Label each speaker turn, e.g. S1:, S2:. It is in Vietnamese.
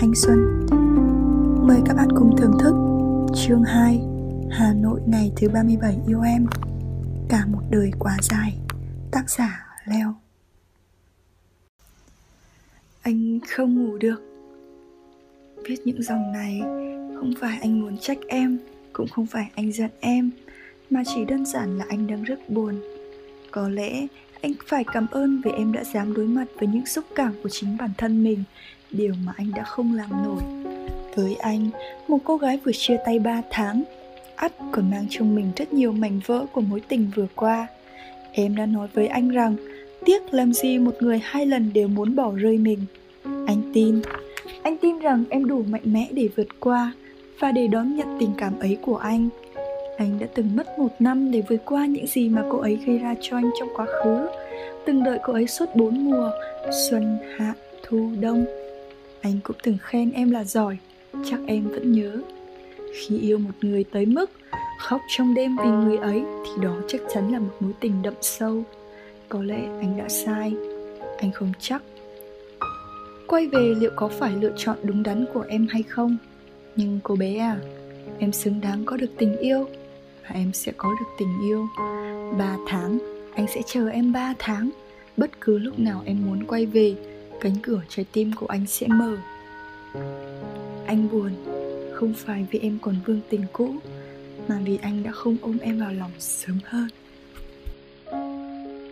S1: thanh xuân. Mời các bạn cùng thưởng thức chương 2 Hà Nội ngày thứ 37 yêu em, Cả một đời quá dài, Tác giả Leo. Anh không ngủ được. Viết những dòng này Không phải anh muốn trách em, Cũng không phải anh giận em, Mà chỉ đơn giản là anh đang rất buồn. Có lẽ anh phải cảm ơn vì em đã dám đối mặt với những xúc cảm của chính bản thân mình Điều mà anh đã không làm nổi với anh, một cô gái vừa chia tay 3 tháng, ắt còn mang trong mình rất nhiều mảnh vỡ của mối tình vừa qua. Em đã nói với anh rằng, tiếc làm gì một người hai lần đều muốn bỏ rơi mình. Anh tin, anh tin rằng em đủ mạnh mẽ để vượt qua và để đón nhận tình cảm ấy của anh. Anh đã từng mất một năm để vượt qua những gì mà cô ấy gây ra cho anh trong quá khứ. Từng đợi cô ấy suốt bốn mùa, xuân, hạ, thu, đông. Anh cũng từng khen em là giỏi, chắc em vẫn nhớ. Khi yêu một người tới mức khóc trong đêm vì người ấy thì đó chắc chắn là một mối tình đậm sâu. Có lẽ anh đã sai anh không chắc. Quay về liệu có phải lựa chọn đúng đắn của em hay không? Nhưng cô bé à em xứng đáng có được tình yêu và em sẽ có được tình yêu. Ba tháng anh sẽ chờ em ba tháng. Bất cứ lúc nào em muốn quay về cánh cửa trái tim của anh sẽ mở. Anh buồn, không phải vì em còn vương tình cũ, mà vì anh đã không ôm em vào lòng sớm hơn.